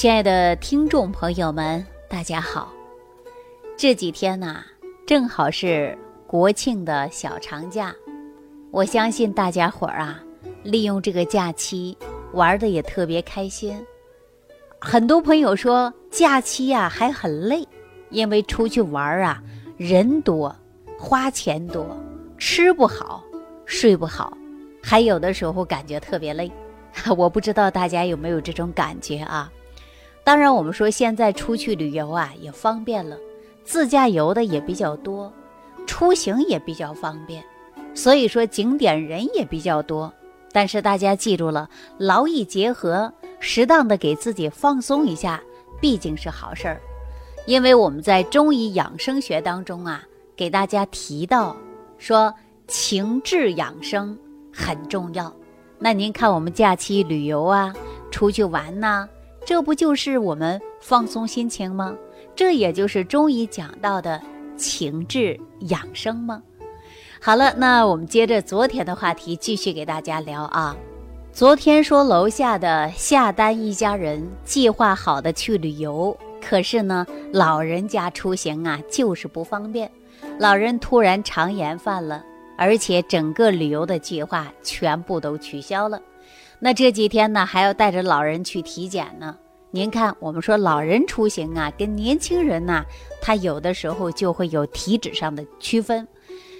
亲爱的听众朋友们，大家好！这几天呢，正好是国庆的小长假，我相信大家伙儿啊，利用这个假期玩的也特别开心。很多朋友说假期呀还很累，因为出去玩啊，人多，花钱多，吃不好，睡不好，还有的时候感觉特别累。我不知道大家有没有这种感觉啊？当然，我们说现在出去旅游啊也方便了，自驾游的也比较多，出行也比较方便，所以说景点人也比较多。但是大家记住了，劳逸结合，适当的给自己放松一下，毕竟是好事儿。因为我们在中医养生学当中啊，给大家提到说情志养生很重要。那您看我们假期旅游啊，出去玩呐。这不就是我们放松心情吗？这也就是中医讲到的情志养生吗？好了，那我们接着昨天的话题继续给大家聊啊。昨天说楼下的夏丹一家人计划好的去旅游，可是呢，老人家出行啊就是不方便，老人突然肠炎犯了，而且整个旅游的计划全部都取消了。那这几天呢，还要带着老人去体检呢。您看，我们说老人出行啊，跟年轻人呐，他有的时候就会有体质上的区分。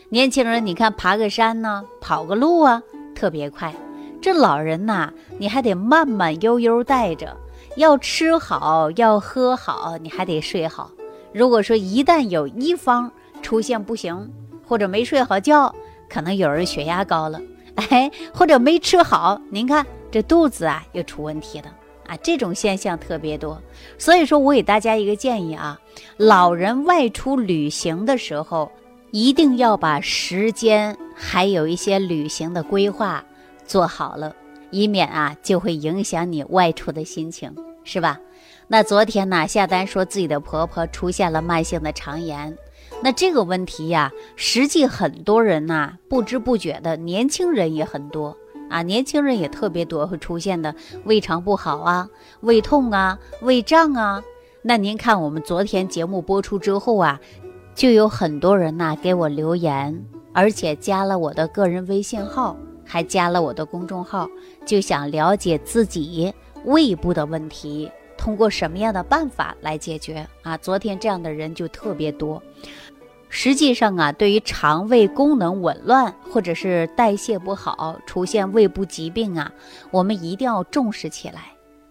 年轻人，你看爬个山呢，跑个路啊，特别快。这老人呐，你还得慢慢悠悠带着，要吃好，要喝好，你还得睡好。如果说一旦有一方出现不行，或者没睡好觉，可能有人血压高了。哎，或者没吃好，您看这肚子啊又出问题了啊，这种现象特别多。所以说我给大家一个建议啊，老人外出旅行的时候，一定要把时间还有一些旅行的规划做好了，以免啊就会影响你外出的心情，是吧？那昨天呢，夏丹说自己的婆婆出现了慢性的肠炎。那这个问题呀，实际很多人呐，不知不觉的，年轻人也很多啊，年轻人也特别多，会出现的胃肠不好啊、胃痛啊、胃胀啊。那您看，我们昨天节目播出之后啊，就有很多人呐给我留言，而且加了我的个人微信号，还加了我的公众号，就想了解自己胃部的问题，通过什么样的办法来解决啊？昨天这样的人就特别多。实际上啊，对于肠胃功能紊乱或者是代谢不好、出现胃部疾病啊，我们一定要重视起来。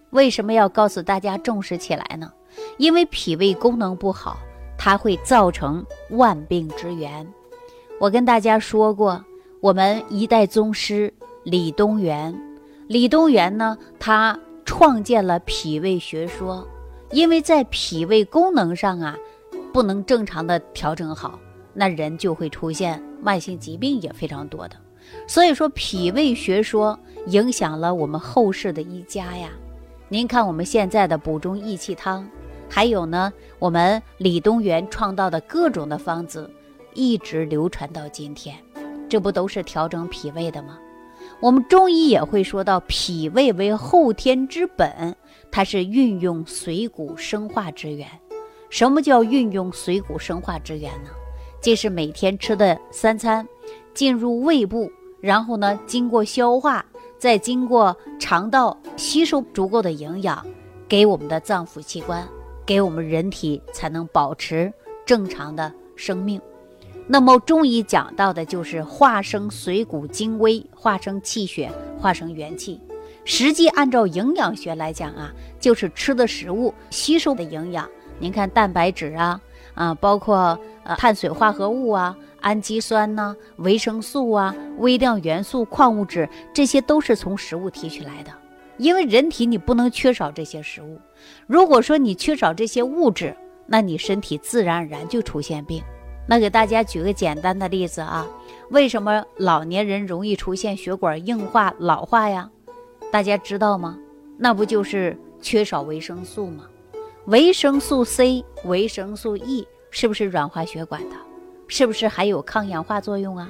为什么要告诉大家重视起来呢？因为脾胃功能不好，它会造成万病之源。我跟大家说过，我们一代宗师李东垣，李东垣呢，他创建了脾胃学说，因为在脾胃功能上啊。不能正常的调整好，那人就会出现慢性疾病也非常多的。所以说，脾胃学说影响了我们后世的医家呀。您看我们现在的补中益气汤，还有呢，我们李东垣创造的各种的方子，一直流传到今天，这不都是调整脾胃的吗？我们中医也会说到，脾胃为后天之本，它是运用水谷生化之源。什么叫运用水谷生化之源呢？即是每天吃的三餐进入胃部，然后呢，经过消化，再经过肠道吸收足够的营养，给我们的脏腑器官，给我们人体才能保持正常的生命。那么中医讲到的就是化生水谷精微，化生气血，化生元气。实际按照营养学来讲啊，就是吃的食物吸收的营养。您看蛋白质啊，啊，包括呃碳水化合物啊、氨基酸呐、维生素啊、微量元素、矿物质，这些都是从食物提取来的。因为人体你不能缺少这些食物，如果说你缺少这些物质，那你身体自然而然就出现病。那给大家举个简单的例子啊，为什么老年人容易出现血管硬化、老化呀？大家知道吗？那不就是缺少维生素吗？维生素 C、维生素 E 是不是软化血管的？是不是还有抗氧化作用啊？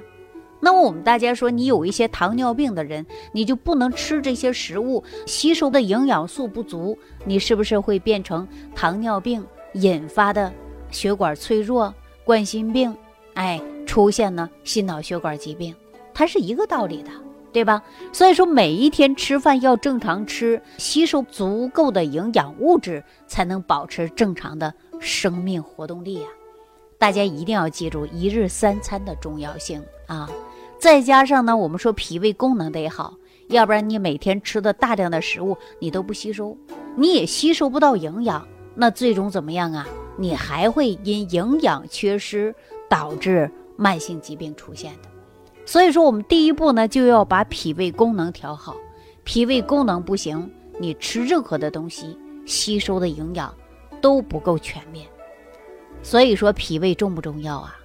那么我们大家说，你有一些糖尿病的人，你就不能吃这些食物，吸收的营养素不足，你是不是会变成糖尿病引发的血管脆弱、冠心病？哎，出现呢心脑血管疾病，它是一个道理的，对吧？所以说每一天吃饭要正常吃，吸收足够的营养物质，才能保持正常的生命活动力呀。大家一定要记住一日三餐的重要性啊！再加上呢，我们说脾胃功能得好，要不然你每天吃的大量的食物你都不吸收，你也吸收不到营养，那最终怎么样啊？你还会因营养缺失导致慢性疾病出现的。所以说，我们第一步呢，就要把脾胃功能调好。脾胃功能不行，你吃任何的东西吸收的营养都不够全面。所以说脾胃重不重要啊？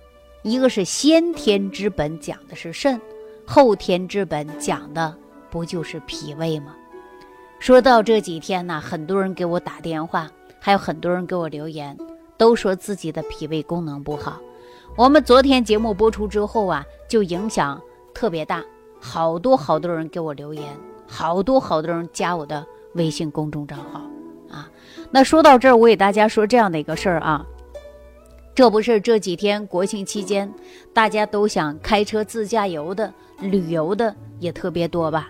一个是先天之本讲的是肾，后天之本讲的不就是脾胃吗？说到这几天呢，很多人给我打电话，还有很多人给我留言，都说自己的脾胃功能不好。我们昨天节目播出之后啊，就影响特别大，好多好多人给我留言，好多好多人加我的微信公众账号啊。那说到这儿，我给大家说这样的一个事儿啊。这不是这几天国庆期间，大家都想开车自驾游的、旅游的也特别多吧？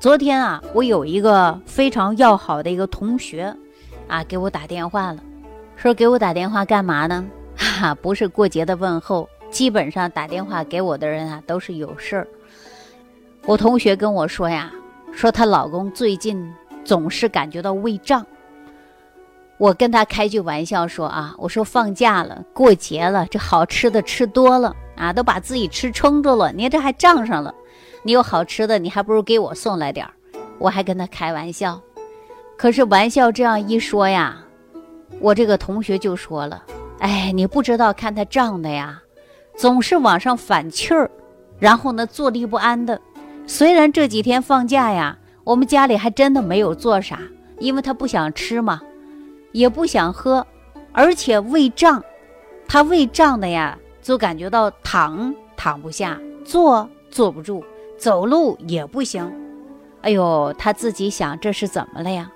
昨天啊，我有一个非常要好的一个同学，啊，给我打电话了，说给我打电话干嘛呢？哈 哈，不是过节的问候，基本上打电话给我的人啊，都是有事儿。我同学跟我说呀，说她老公最近总是感觉到胃胀。我跟他开句玩笑说啊，我说放假了，过节了，这好吃的吃多了啊，都把自己吃撑着了，你这还胀上了。你有好吃的，你还不如给我送来点儿。我还跟他开玩笑，可是玩笑这样一说呀，我这个同学就说了，哎，你不知道看他胀的呀，总是往上反气儿，然后呢坐立不安的。虽然这几天放假呀，我们家里还真的没有做啥，因为他不想吃嘛。也不想喝，而且胃胀，他胃胀的呀，就感觉到躺躺不下，坐坐不住，走路也不行。哎呦，他自己想这是怎么了呀？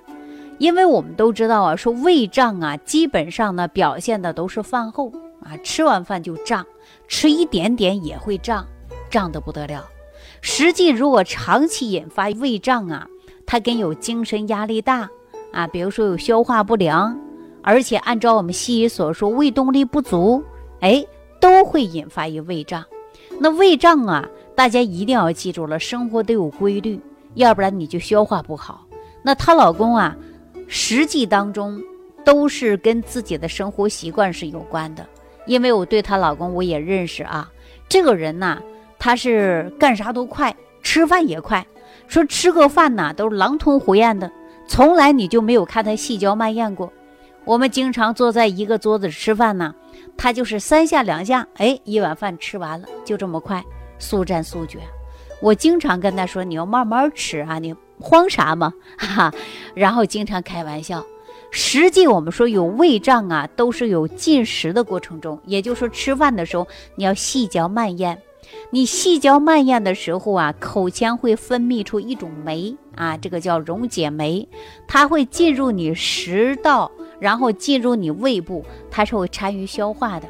因为我们都知道啊，说胃胀啊，基本上呢表现的都是饭后啊，吃完饭就胀，吃一点点也会胀，胀得不得了。实际如果长期引发胃胀啊，它跟有精神压力大。啊，比如说有消化不良，而且按照我们西医所说，胃动力不足，哎，都会引发一胃胀。那胃胀啊，大家一定要记住了，生活得有规律，要不然你就消化不好。那她老公啊，实际当中都是跟自己的生活习惯是有关的，因为我对她老公我也认识啊，这个人呐，他是干啥都快，吃饭也快，说吃个饭呐都是狼吞虎咽的。从来你就没有看他细嚼慢咽过。我们经常坐在一个桌子吃饭呢，他就是三下两下，哎，一碗饭吃完了，就这么快，速战速决。我经常跟他说：“你要慢慢吃啊，你慌啥嘛？”哈哈。然后经常开玩笑。实际我们说有胃胀啊，都是有进食的过程中，也就是说吃饭的时候你要细嚼慢咽。你细嚼慢咽的时候啊，口腔会分泌出一种酶啊，这个叫溶解酶，它会进入你食道，然后进入你胃部，它是会参与消化的。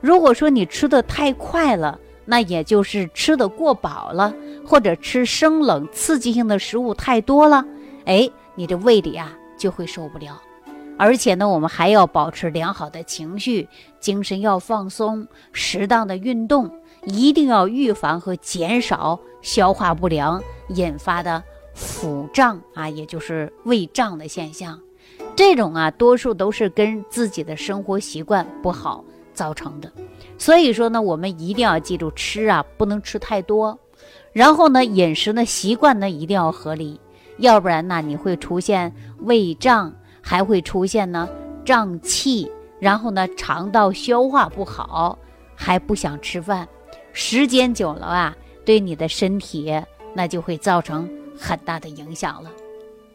如果说你吃的太快了，那也就是吃的过饱了，或者吃生冷刺激性的食物太多了，哎，你这胃里啊就会受不了。而且呢，我们还要保持良好的情绪，精神要放松，适当的运动。一定要预防和减少消化不良引发的腹胀啊，也就是胃胀的现象。这种啊，多数都是跟自己的生活习惯不好造成的。所以说呢，我们一定要记住吃啊，不能吃太多。然后呢，饮食呢习惯呢一定要合理，要不然呢你会出现胃胀，还会出现呢胀气，然后呢肠道消化不好，还不想吃饭。时间久了啊，对你的身体那就会造成很大的影响了。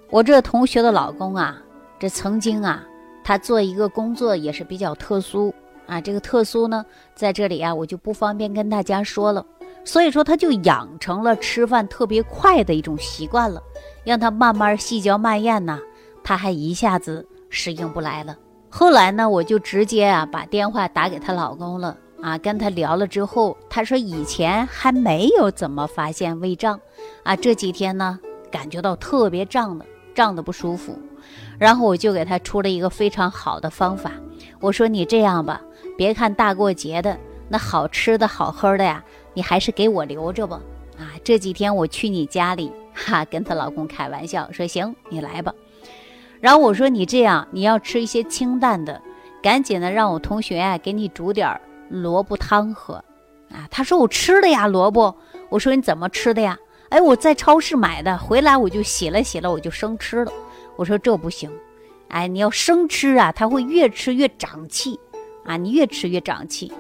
我这同学的老公啊，这曾经啊，他做一个工作也是比较特殊啊。这个特殊呢，在这里啊，我就不方便跟大家说了。所以说他就养成了吃饭特别快的一种习惯了，让他慢慢细嚼慢咽呐，他还一下子适应不来了。后来呢，我就直接啊把电话打给她老公了啊，跟他聊了之后，他说以前还没有怎么发现胃胀，啊这几天呢感觉到特别胀的，胀的不舒服，然后我就给他出了一个非常好的方法，我说你这样吧，别看大过节的那好吃的好喝的呀。你还是给我留着吧，啊，这几天我去你家里，哈，跟她老公开玩笑说行，你来吧。然后我说你这样，你要吃一些清淡的，赶紧的让我同学啊给你煮点萝卜汤喝，啊，他说我吃了呀萝卜，我说你怎么吃的呀？哎，我在超市买的，回来我就洗了洗了，我就生吃了。我说这不行，哎，你要生吃啊，它会越吃越长气，啊，你越吃越长气。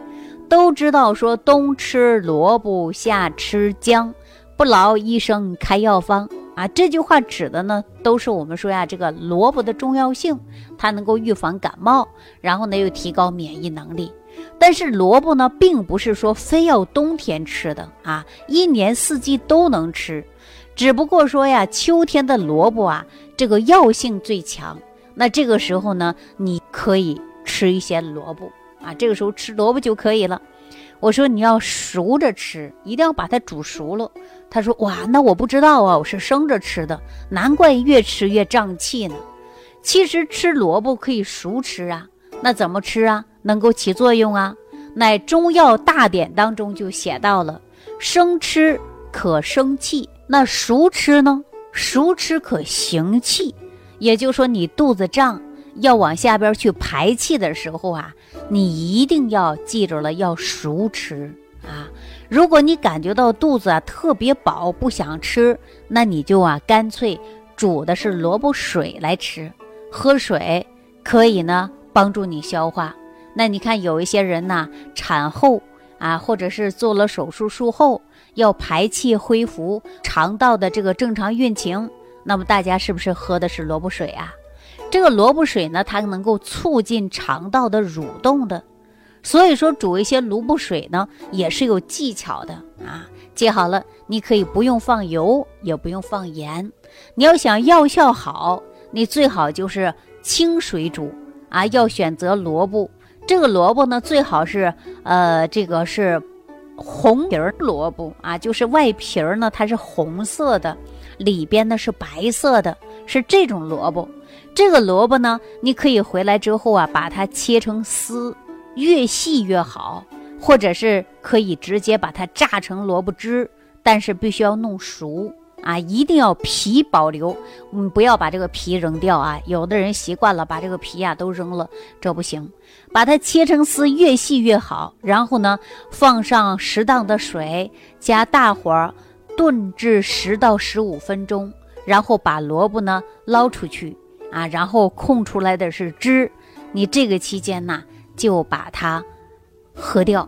都知道说冬吃萝卜夏吃姜，不劳医生开药方啊。这句话指的呢，都是我们说呀，这个萝卜的重要性，它能够预防感冒，然后呢又提高免疫能力。但是萝卜呢，并不是说非要冬天吃的啊，一年四季都能吃。只不过说呀，秋天的萝卜啊，这个药性最强。那这个时候呢，你可以吃一些萝卜。啊，这个时候吃萝卜就可以了。我说你要熟着吃，一定要把它煮熟了。他说哇，那我不知道啊，我是生着吃的，难怪越吃越胀气呢。其实吃萝卜可以熟吃啊，那怎么吃啊？能够起作用啊？乃中药大典当中就写到了，生吃可生气，那熟吃呢？熟吃可行气，也就是说你肚子胀。要往下边去排气的时候啊，你一定要记住了，要熟吃啊。如果你感觉到肚子啊特别饱，不想吃，那你就啊干脆煮的是萝卜水来吃，喝水可以呢帮助你消化。那你看有一些人呐，产后啊，或者是做了手术术后要排气恢复肠道的这个正常运行，那么大家是不是喝的是萝卜水啊？这个萝卜水呢，它能够促进肠道的蠕动的，所以说煮一些萝卜水呢，也是有技巧的啊。记好了，你可以不用放油，也不用放盐。你要想药效好，你最好就是清水煮啊。要选择萝卜，这个萝卜呢，最好是呃，这个是红皮儿萝卜啊，就是外皮儿呢它是红色的，里边呢是白色的，是这种萝卜。这个萝卜呢，你可以回来之后啊，把它切成丝，越细越好，或者是可以直接把它榨成萝卜汁，但是必须要弄熟啊，一定要皮保留，嗯，不要把这个皮扔掉啊。有的人习惯了把这个皮呀都扔了，这不行，把它切成丝，越细越好。然后呢，放上适当的水，加大火炖至十到十五分钟，然后把萝卜呢捞出去。啊，然后空出来的是汁，你这个期间呢，就把它喝掉。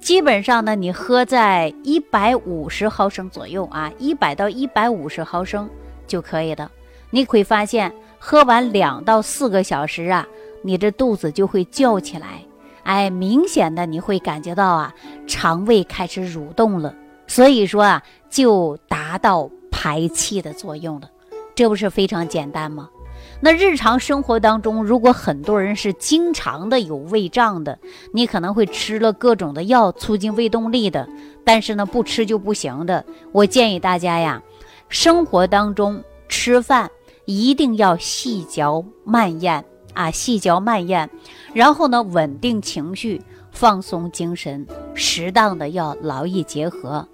基本上呢，你喝在一百五十毫升左右啊，一百到一百五十毫升就可以了。你会发现，喝完两到四个小时啊，你这肚子就会叫起来，哎，明显的你会感觉到啊，肠胃开始蠕动了。所以说啊，就达到排气的作用了，这不是非常简单吗？那日常生活当中，如果很多人是经常的有胃胀的，你可能会吃了各种的药促进胃动力的，但是呢不吃就不行的。我建议大家呀，生活当中吃饭一定要细嚼慢咽啊，细嚼慢咽，然后呢稳定情绪，放松精神，适当的要劳逸结合，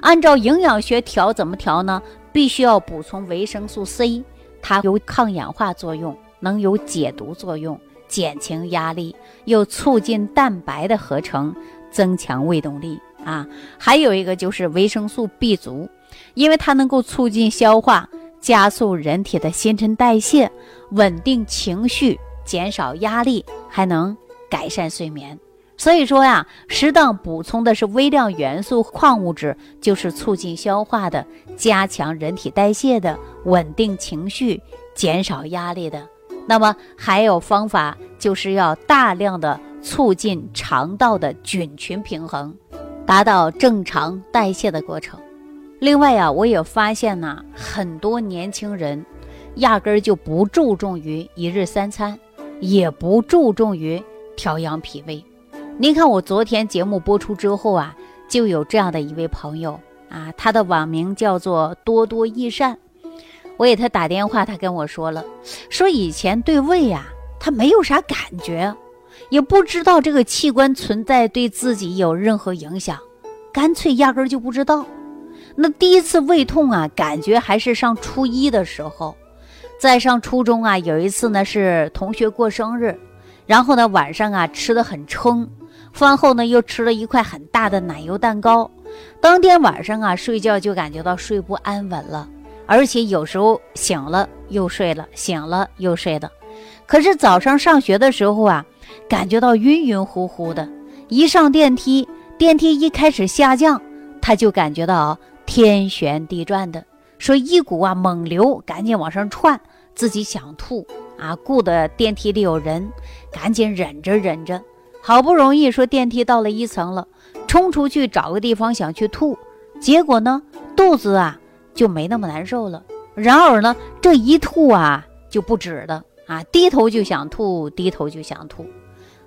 按照营养学调怎么调呢？必须要补充维生素 C。它有抗氧化作用，能有解毒作用，减轻压力，又促进蛋白的合成，增强胃动力啊。还有一个就是维生素 B 族，因为它能够促进消化，加速人体的新陈代谢，稳定情绪，减少压力，还能改善睡眠。所以说呀，适当补充的是微量元素、矿物质，就是促进消化的，加强人体代谢的，稳定情绪，减少压力的。那么还有方法，就是要大量的促进肠道的菌群平衡。达到正常代谢的过程。另外呀，我也发现呢，很多年轻人压根儿就不注重于一日三餐，也不注重于调养脾胃。您看，我昨天节目播出之后啊，就有这样的一位朋友啊，他的网名叫做多多益善。我给他打电话，他跟我说了，说以前对胃呀，他没有啥感觉，也不知道这个器官存在对自己有任何影响，干脆压根就不知道。那第一次胃痛啊，感觉还是上初一的时候，在上初中啊，有一次呢是同学过生日，然后呢晚上啊吃的很撑，饭后呢又吃了一块很大的奶油蛋糕，当天晚上啊睡觉就感觉到睡不安稳了。而且有时候醒了又睡了，醒了又睡的。可是早上上学的时候啊，感觉到晕晕乎乎的。一上电梯，电梯一开始下降，他就感觉到天旋地转的，说一股啊猛流，赶紧往上窜，自己想吐啊，顾得电梯里有人，赶紧忍着忍着，好不容易说电梯到了一层了，冲出去找个地方想去吐，结果呢，肚子啊。就没那么难受了。然而呢，这一吐啊就不止了啊，低头就想吐，低头就想吐。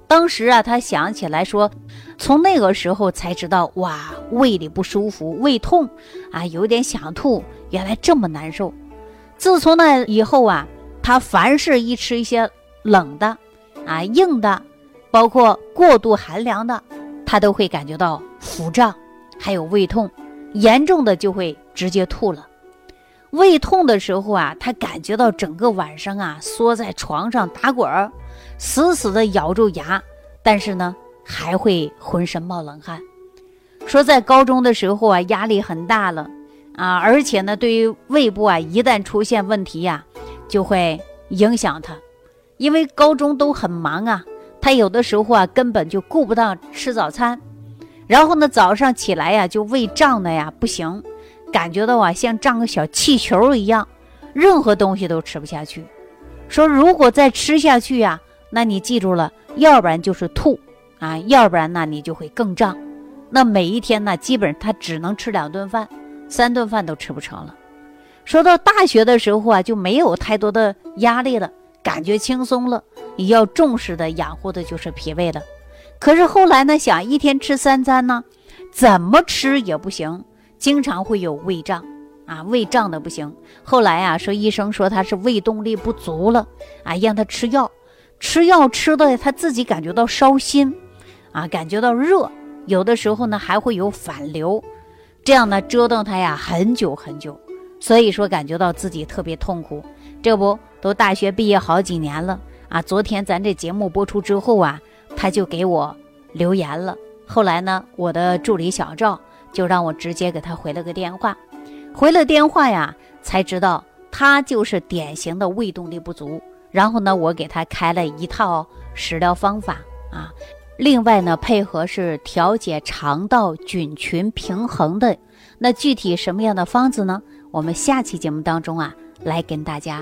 当时啊，他想起来说，从那个时候才知道，哇，胃里不舒服，胃痛啊，有点想吐，原来这么难受。自从那以后啊，他凡是一吃一些冷的啊、硬的，包括过度寒凉的，他都会感觉到腹胀，还有胃痛，严重的就会。直接吐了，胃痛的时候啊，他感觉到整个晚上啊缩在床上打滚儿，死死的咬住牙，但是呢还会浑身冒冷汗。说在高中的时候啊，压力很大了啊，而且呢对于胃部啊一旦出现问题呀，就会影响他，因为高中都很忙啊，他有的时候啊根本就顾不到吃早餐，然后呢早上起来呀就胃胀的呀不行。感觉到啊，像胀个小气球一样，任何东西都吃不下去。说如果再吃下去呀，那你记住了，要不然就是吐啊，要不然呢你就会更胀。那每一天呢，基本他只能吃两顿饭，三顿饭都吃不成了。说到大学的时候啊，就没有太多的压力了，感觉轻松了。你要重视的养护的就是脾胃了。可是后来呢，想一天吃三餐呢，怎么吃也不行。经常会有胃胀，啊，胃胀的不行。后来啊，说医生说他是胃动力不足了，啊，让他吃药，吃药吃的他自己感觉到烧心，啊，感觉到热，有的时候呢还会有反流，这样呢折腾他呀很久很久，所以说感觉到自己特别痛苦。这不都大学毕业好几年了啊？昨天咱这节目播出之后啊，他就给我留言了。后来呢，我的助理小赵。就让我直接给他回了个电话，回了电话呀，才知道他就是典型的胃动力不足。然后呢，我给他开了一套食疗方法啊，另外呢，配合是调节肠道菌群平衡的。那具体什么样的方子呢？我们下期节目当中啊，来跟大家